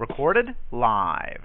Recorded live.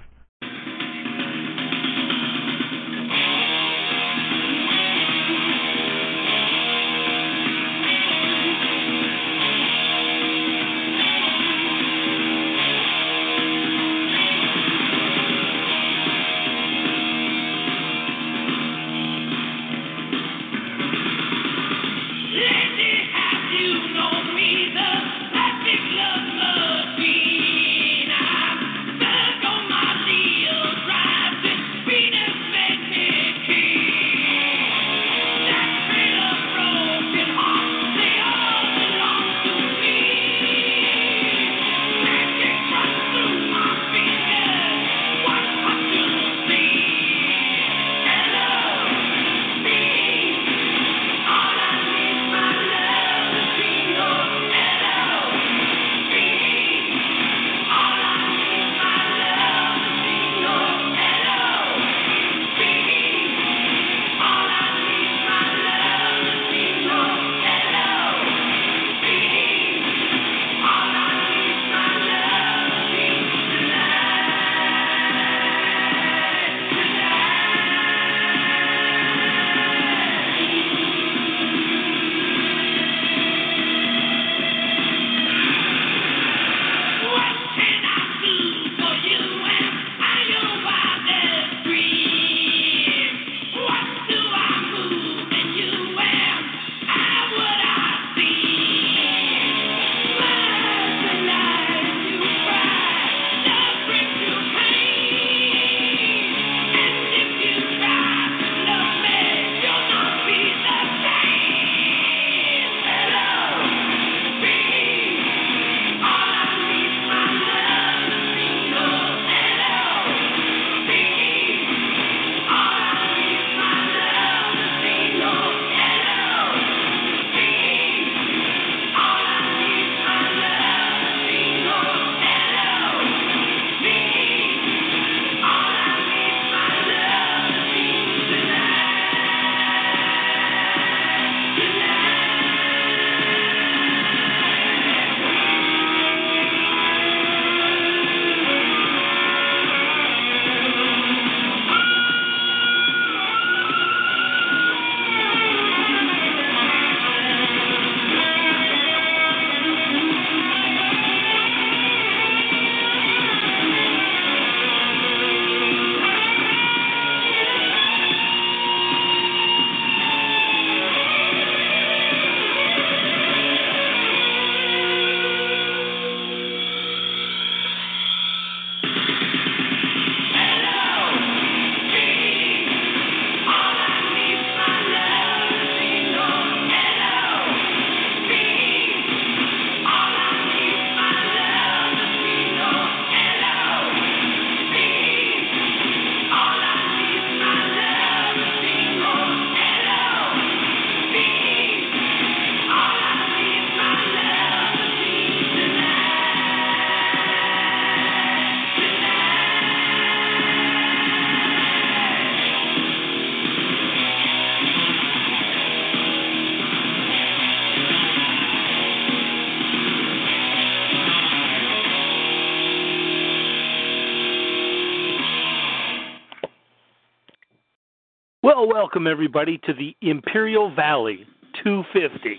Welcome everybody to the Imperial Valley 250.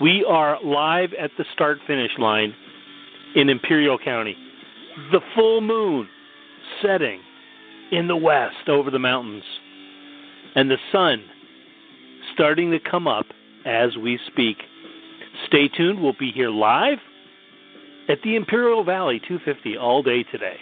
We are live at the start finish line in Imperial County. The full moon setting in the west over the mountains, and the sun starting to come up as we speak. Stay tuned, we'll be here live at the Imperial Valley 250 all day today.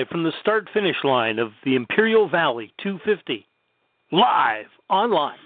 Live from the start finish line of the Imperial Valley 250. Live online.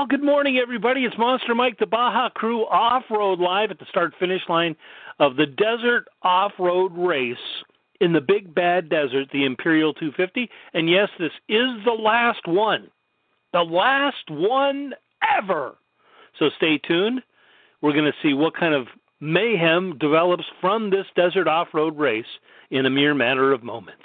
Well, good morning, everybody. It's Monster Mike, the Baja Crew Off Road Live at the start finish line of the Desert Off Road Race in the Big Bad Desert, the Imperial 250. And yes, this is the last one. The last one ever. So stay tuned. We're going to see what kind of mayhem develops from this desert off road race in a mere matter of moments.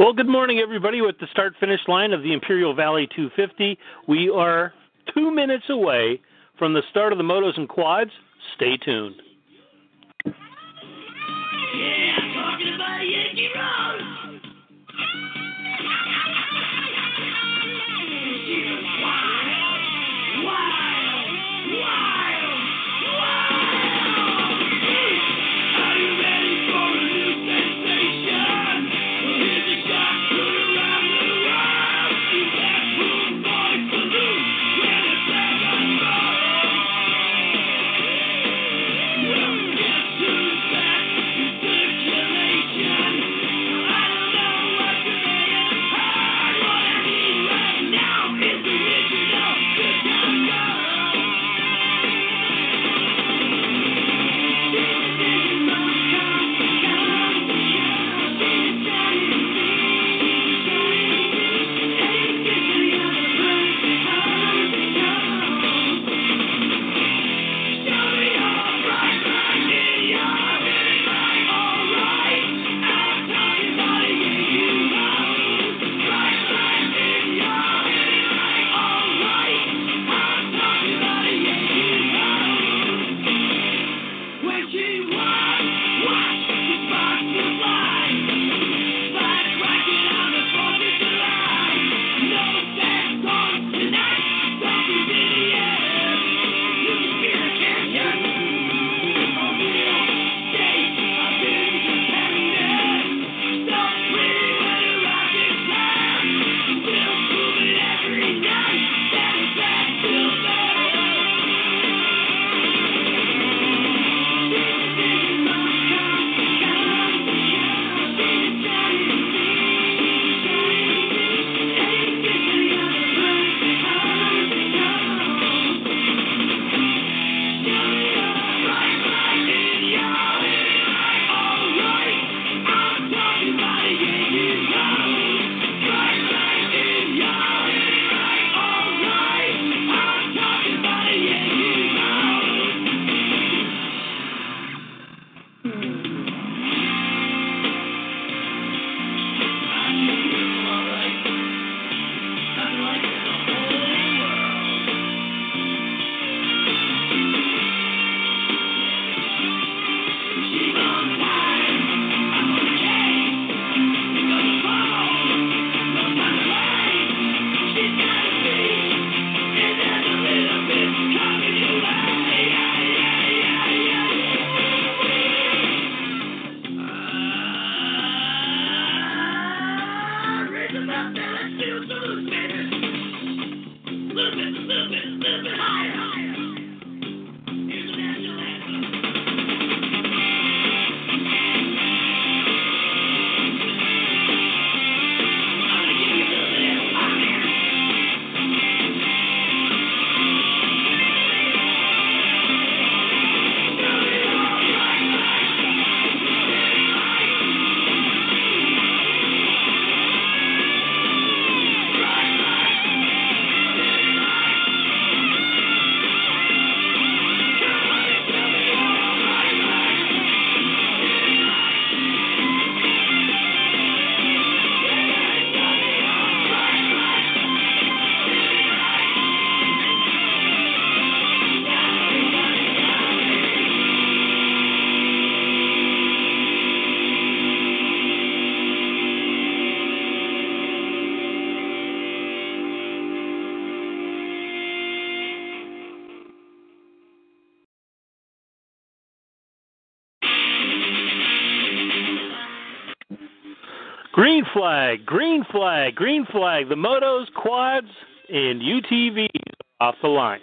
Well, good morning, everybody. With the start finish line of the Imperial Valley 250, we are two minutes away from the start of the motos and quads. Stay tuned. flag, green flag, green flag. The motos, quads, and UTVs off the line.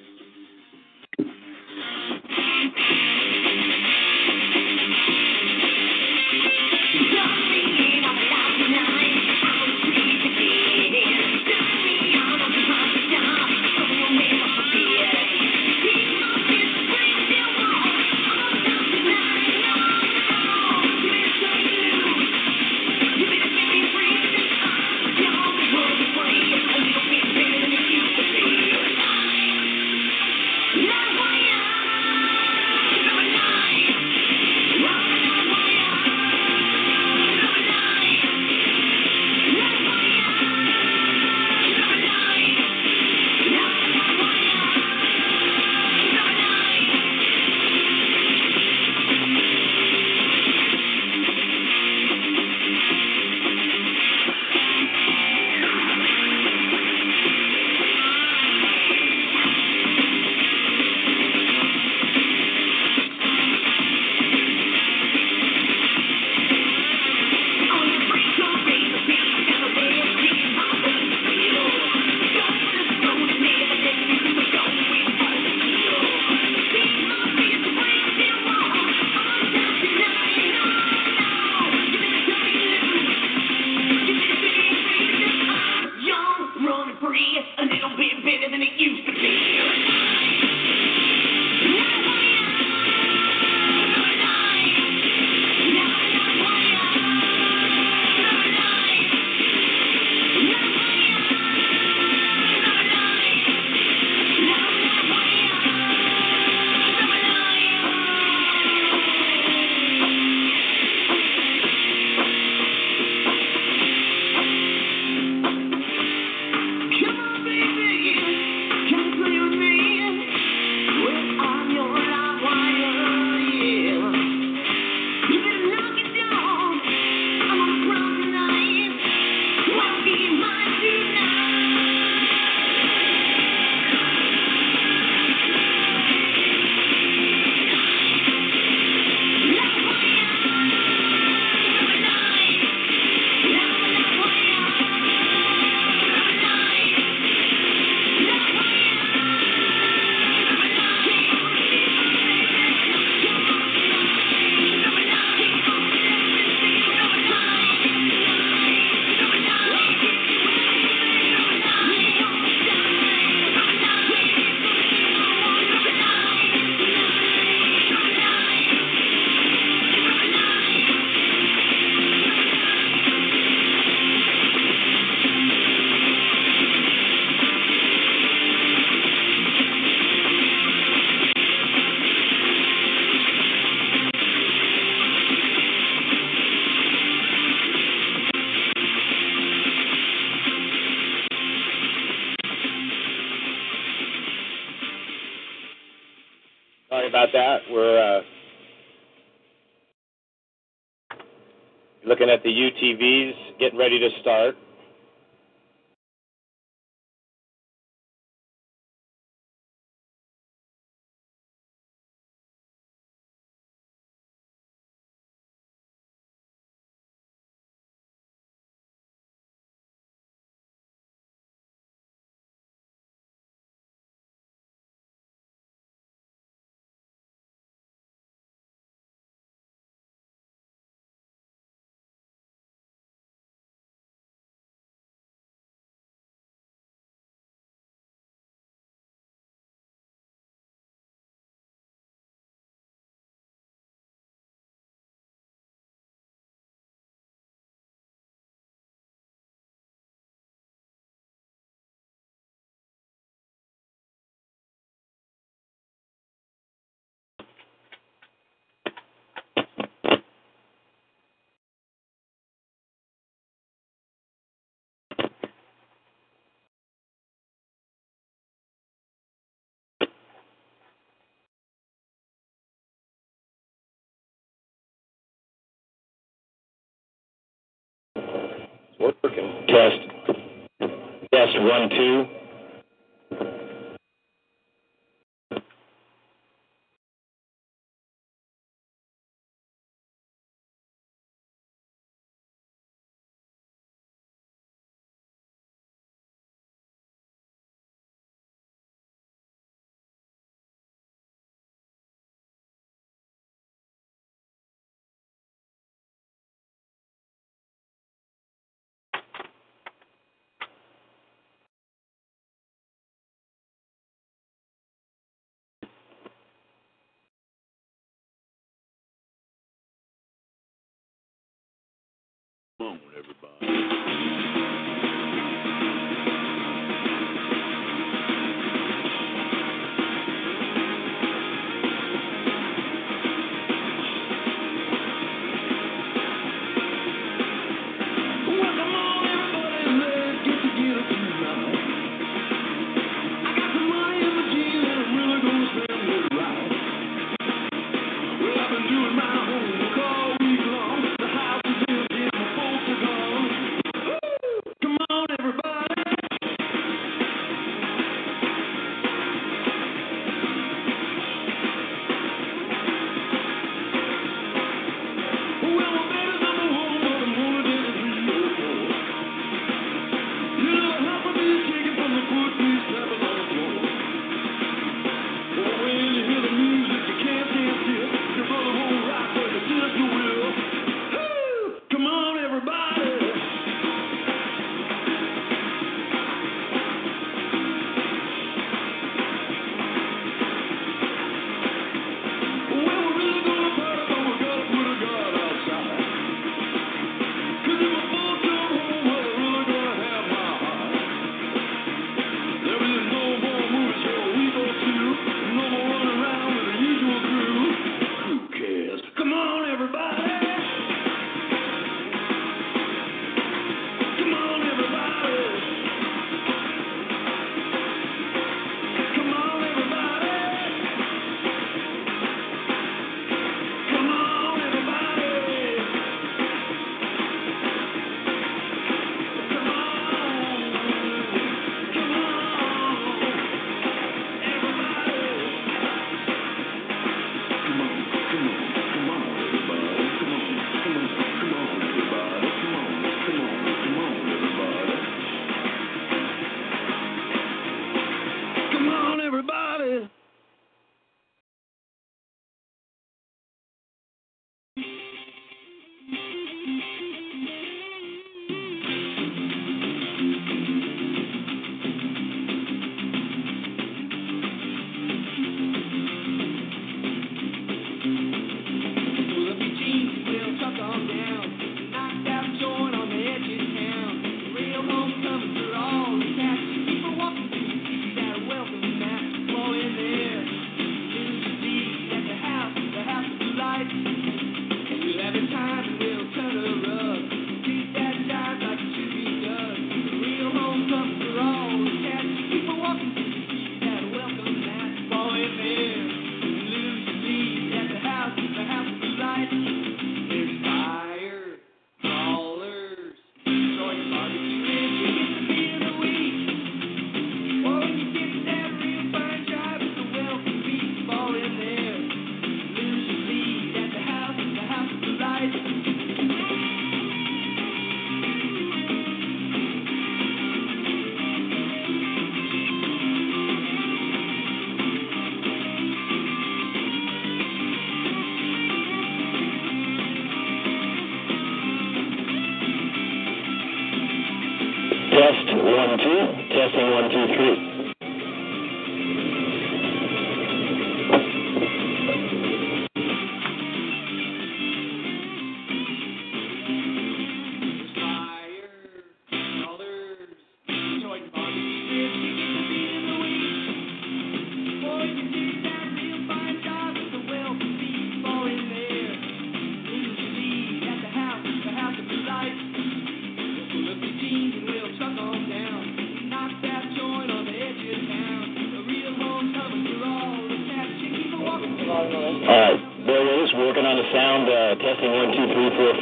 Looking at the UTVs, getting ready to start. Working. Test. Test one, two. Every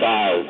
five.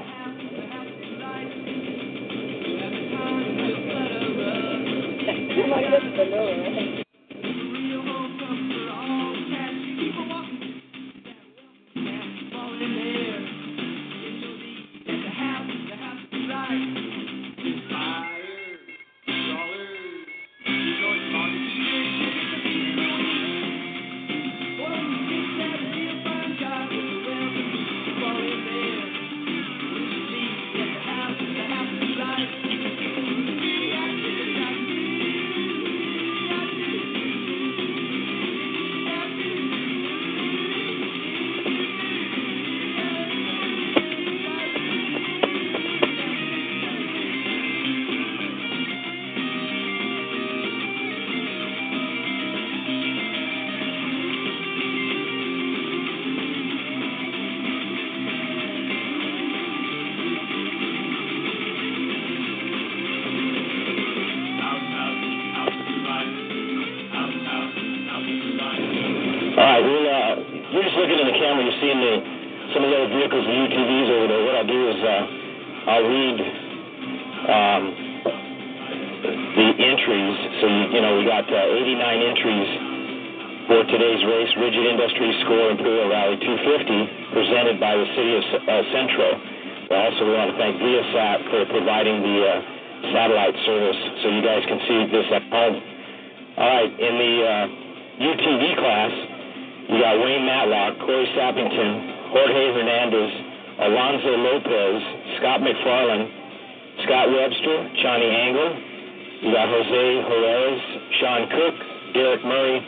Sean Cook, Derek Murray,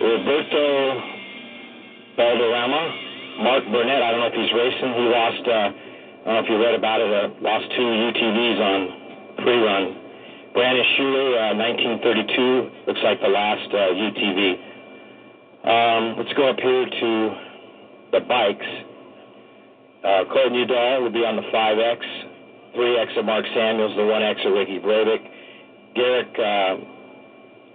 Roberto Balderrama, Mark Burnett. I don't know if he's racing. He lost, uh, I don't know if you read about it, uh, lost two UTVs on pre-run. Brandon Schuler, uh, 1932, looks like the last uh, UTV. Um, let's go up here to the bikes. Uh, Colton Udall will be on the 5X, 3X of Mark Samuels, the 1X of Ricky Brabec. Garrick uh,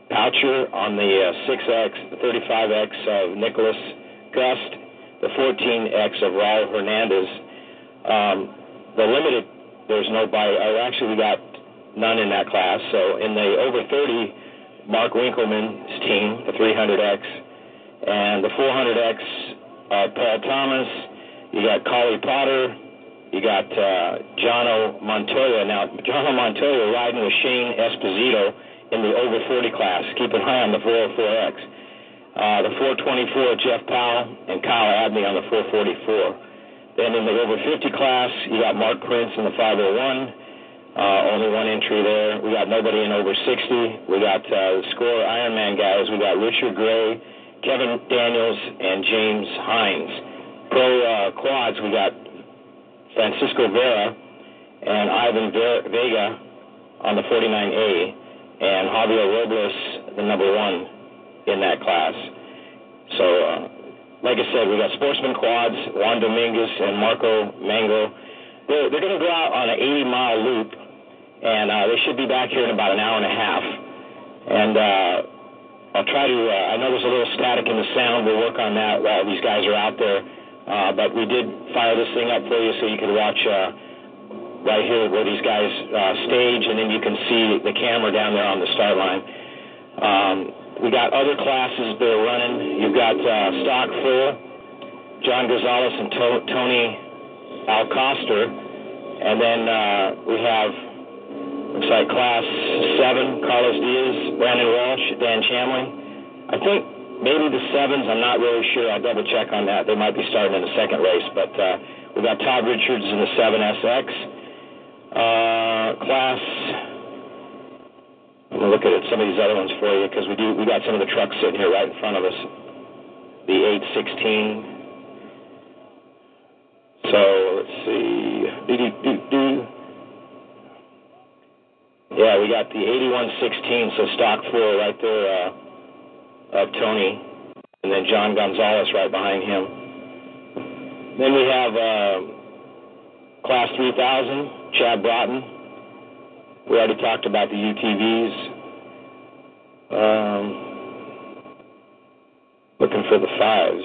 Poucher on the uh, 6X, the 35X of Nicholas Gust, the 14X of Raul Hernandez. Um, the limited, there's no bike. Uh, actually, we got none in that class. So in the over 30, Mark Winkleman's team, the 300X, and the 400X, uh, Paul Thomas. You got Collie Potter. You got uh, Jono Montoya. Now, Jono Montoya riding with Shane Esposito in the over 40 class. Keep an eye on the 404X. Uh, the 424, Jeff Powell and Kyle Abney on the 444. Then in the over 50 class, you got Mark Prince in the 501. Uh, only one entry there. We got nobody in over 60. We got uh, score Ironman guys. We got Richard Gray, Kevin Daniels, and James Hines. Pro uh, quads, we got Francisco Vera and Ivan Vega on the 49A, and Javier Robles, the number one in that class. So, uh, like I said, we got Sportsman Quads, Juan Dominguez and Marco Mango. They're, they're going to go out on an 80 mile loop, and uh, they should be back here in about an hour and a half. And uh, I'll try to, uh, I know there's a little static in the sound. We'll work on that while these guys are out there. Uh, but we did fire this thing up for you so you could watch uh, right here where these guys uh, stage, and then you can see the camera down there on the start line. Um, we got other classes that are running. You've got uh, stock full, John Gonzalez and to- Tony Alcoster, and then uh, we have looks like class seven, Carlos Diaz, Brandon Walsh, Dan Chamley. I think maybe the sevens. I'm not really sure. I'll double check on that. They might be starting in the second race, but uh, we got Todd Richards in the 7SX uh, class. I'm gonna look at some of these other ones for you because we do we got some of the trucks sitting here right in front of us. The 816. So let's see. Do, do, do, do. Yeah, we got the 8116, so stock four right there uh, of Tony, and then John Gonzalez right behind him. Then we have uh, Class 3000, Chad Broughton. We already talked about the UTVs. Um, looking for the fives.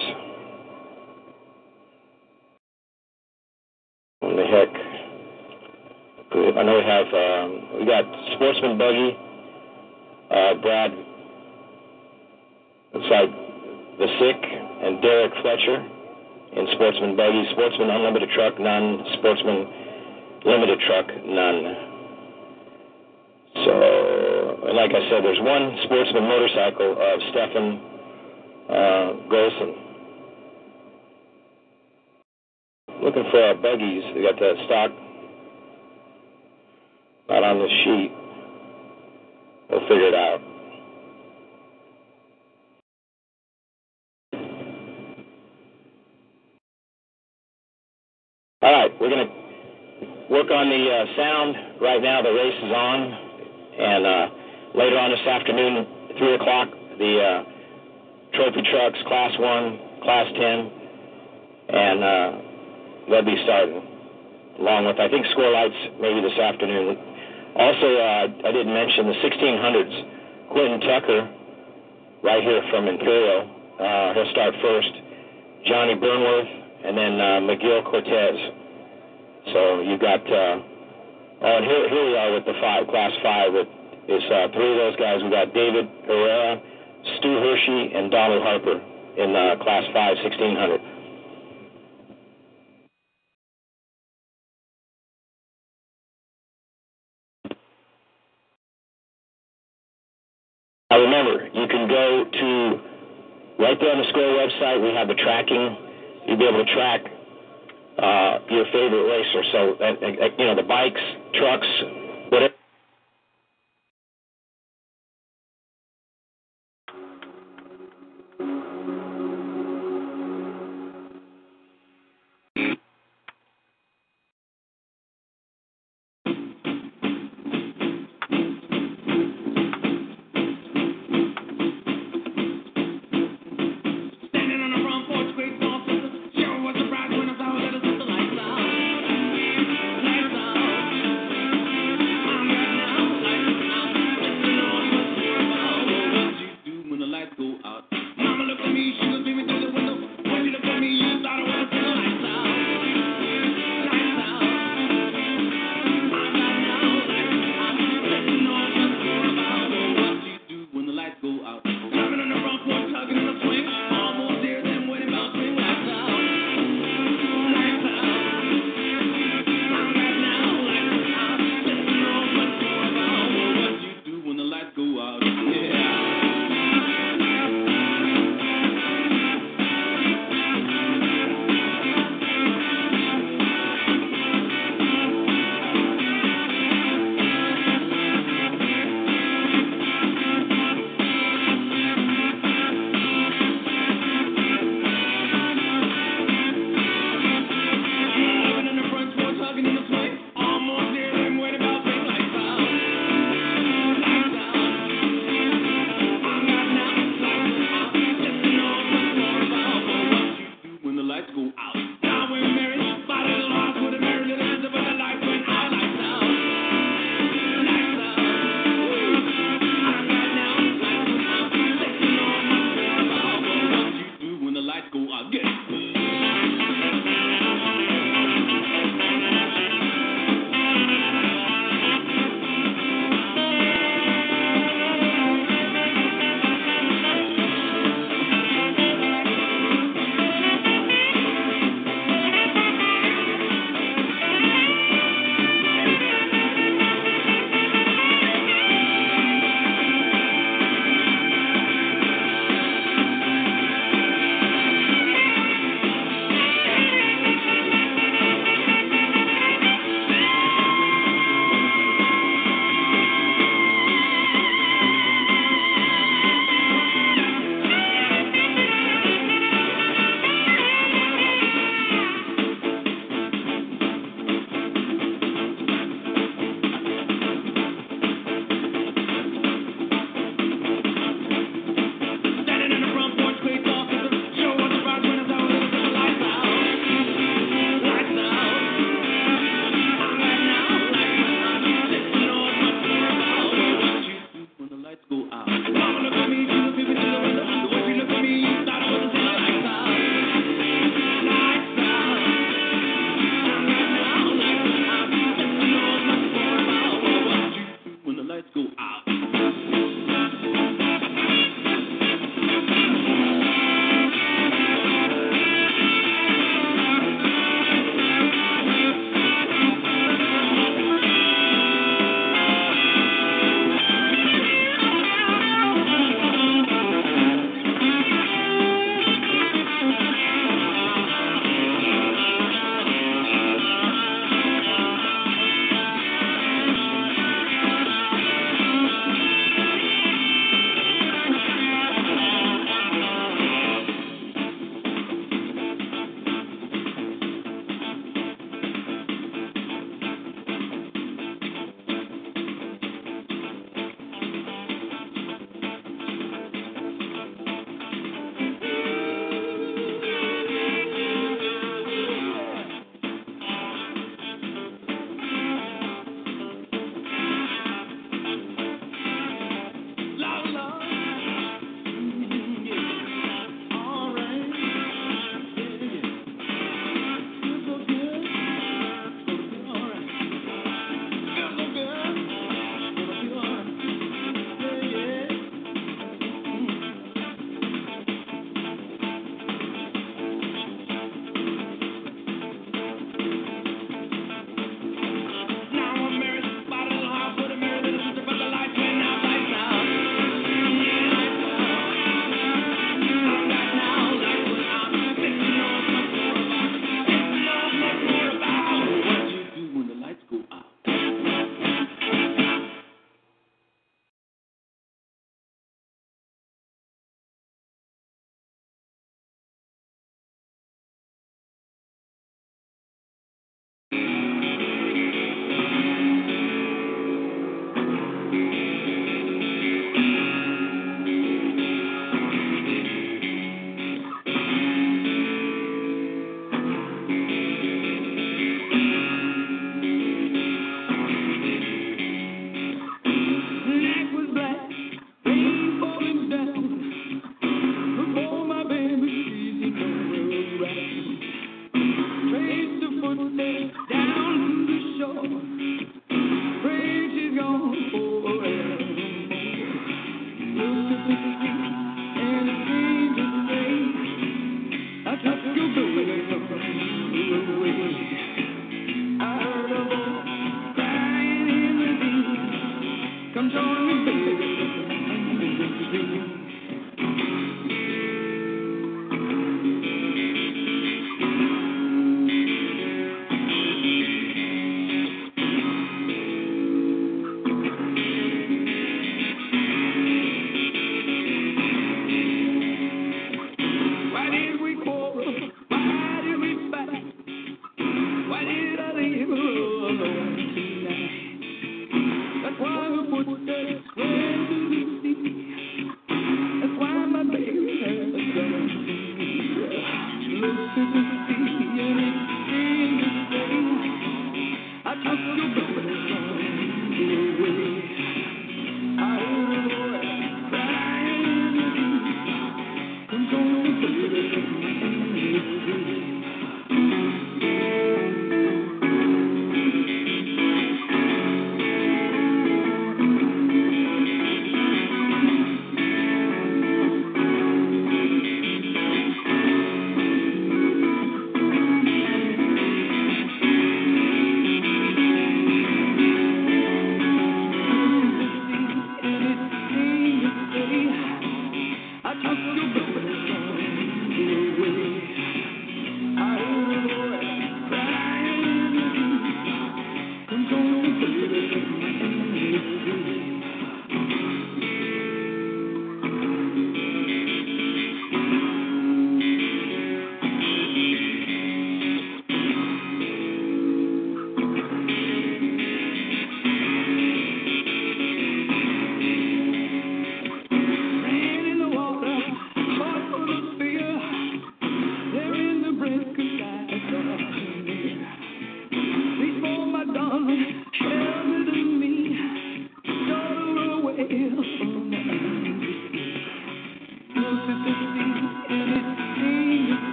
What the heck? I know we have, um, we got Sportsman Buggy, uh, Brad, looks like the Sick, and Derek Fletcher in Sportsman Buggy. Sportsman Unlimited Truck, none. Sportsman Limited Truck, none. And like I said, there's one sportsman motorcycle of Stefan uh, Golson. Looking for our buggies. We got that stock not on the sheet. We'll figure it out. All right, we're going to work on the uh, sound. Right now, the race is on. And uh, later on this afternoon, 3 o'clock, the uh, trophy trucks, Class 1, Class 10, and uh, they'll be starting, along with, I think, score lights maybe this afternoon. Also, uh, I didn't mention the 1600s. Quentin Tucker, right here from Imperial, uh, he'll start first. Johnny Burnworth, and then uh, McGill Cortez. So you've got uh, And here, here we are with the five, class five. With is uh, three of those guys. We got David Herrera, Stu Hershey, and Donald Harper in uh, class five, 1600. Now remember, you can go to right there on the score website. We have the tracking. You'll be able to track uh, your favorite racer. So, uh, uh, you know, the bikes, trucks, whatever.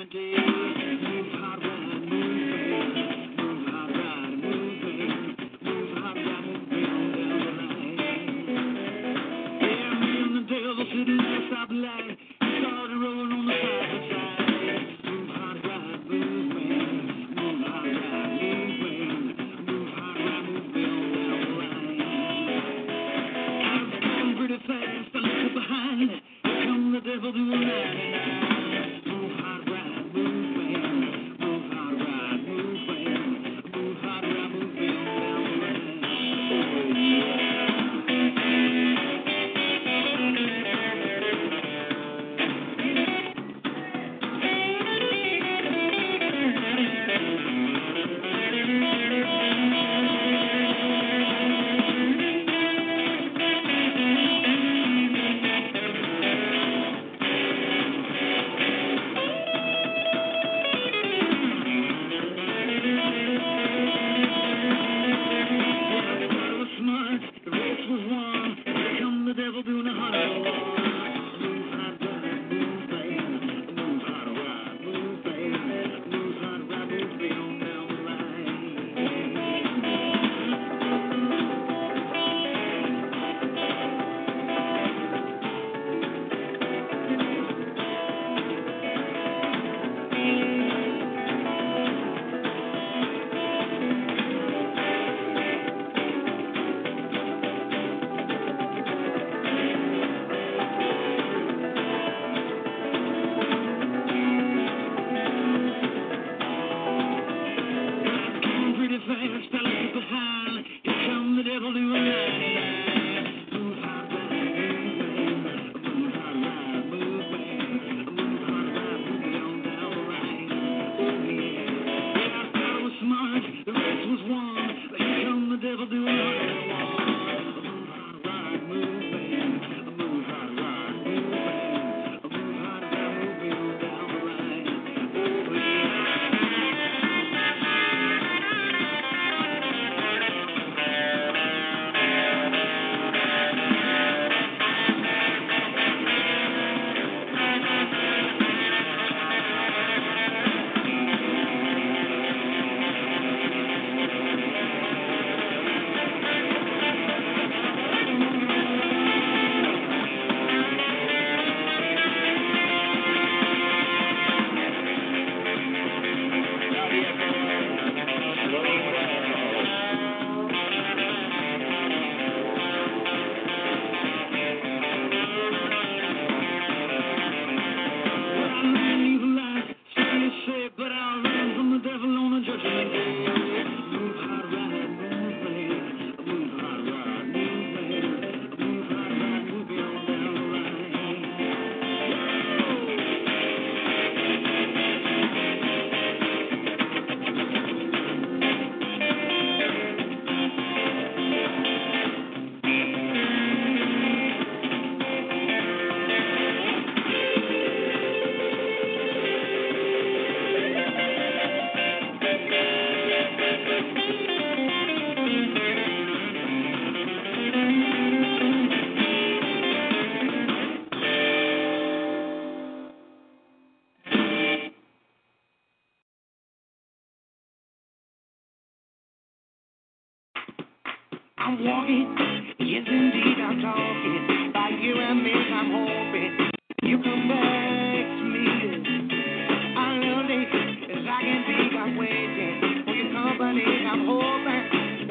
judgment day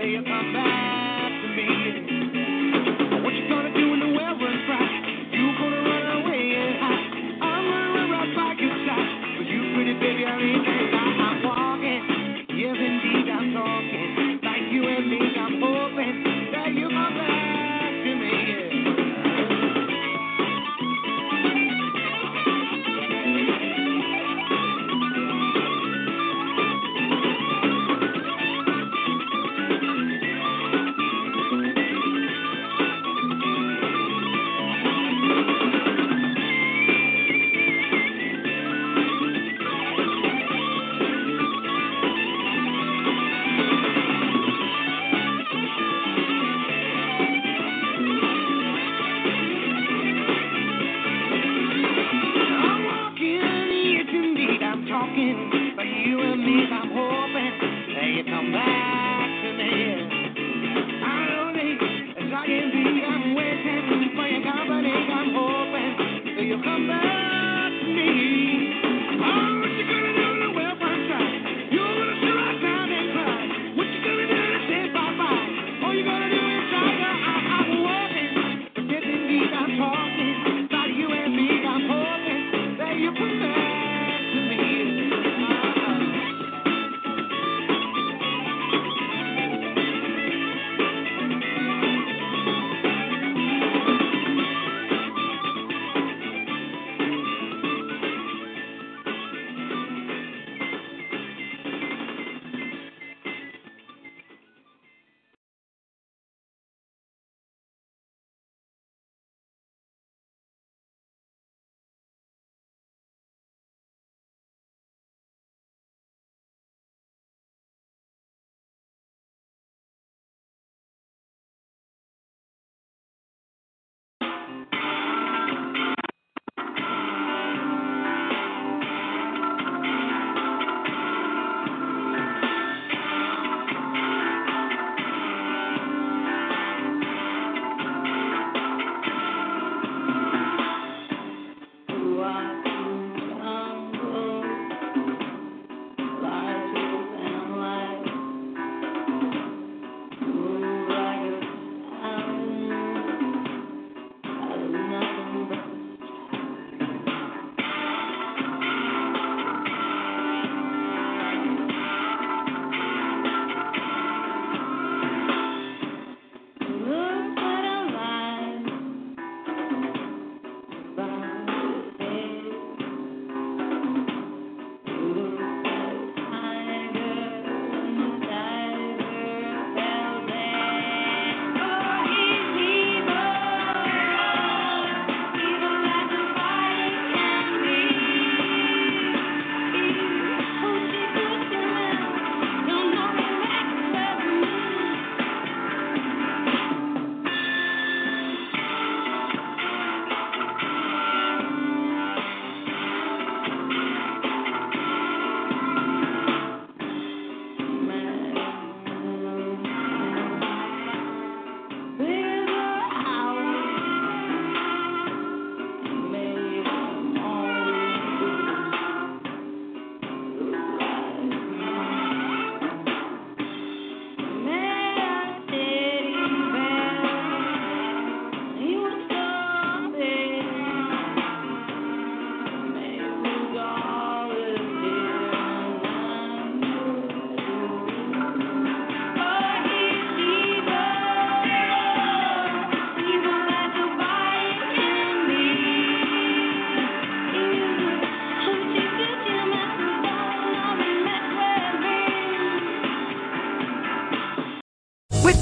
you come back to me.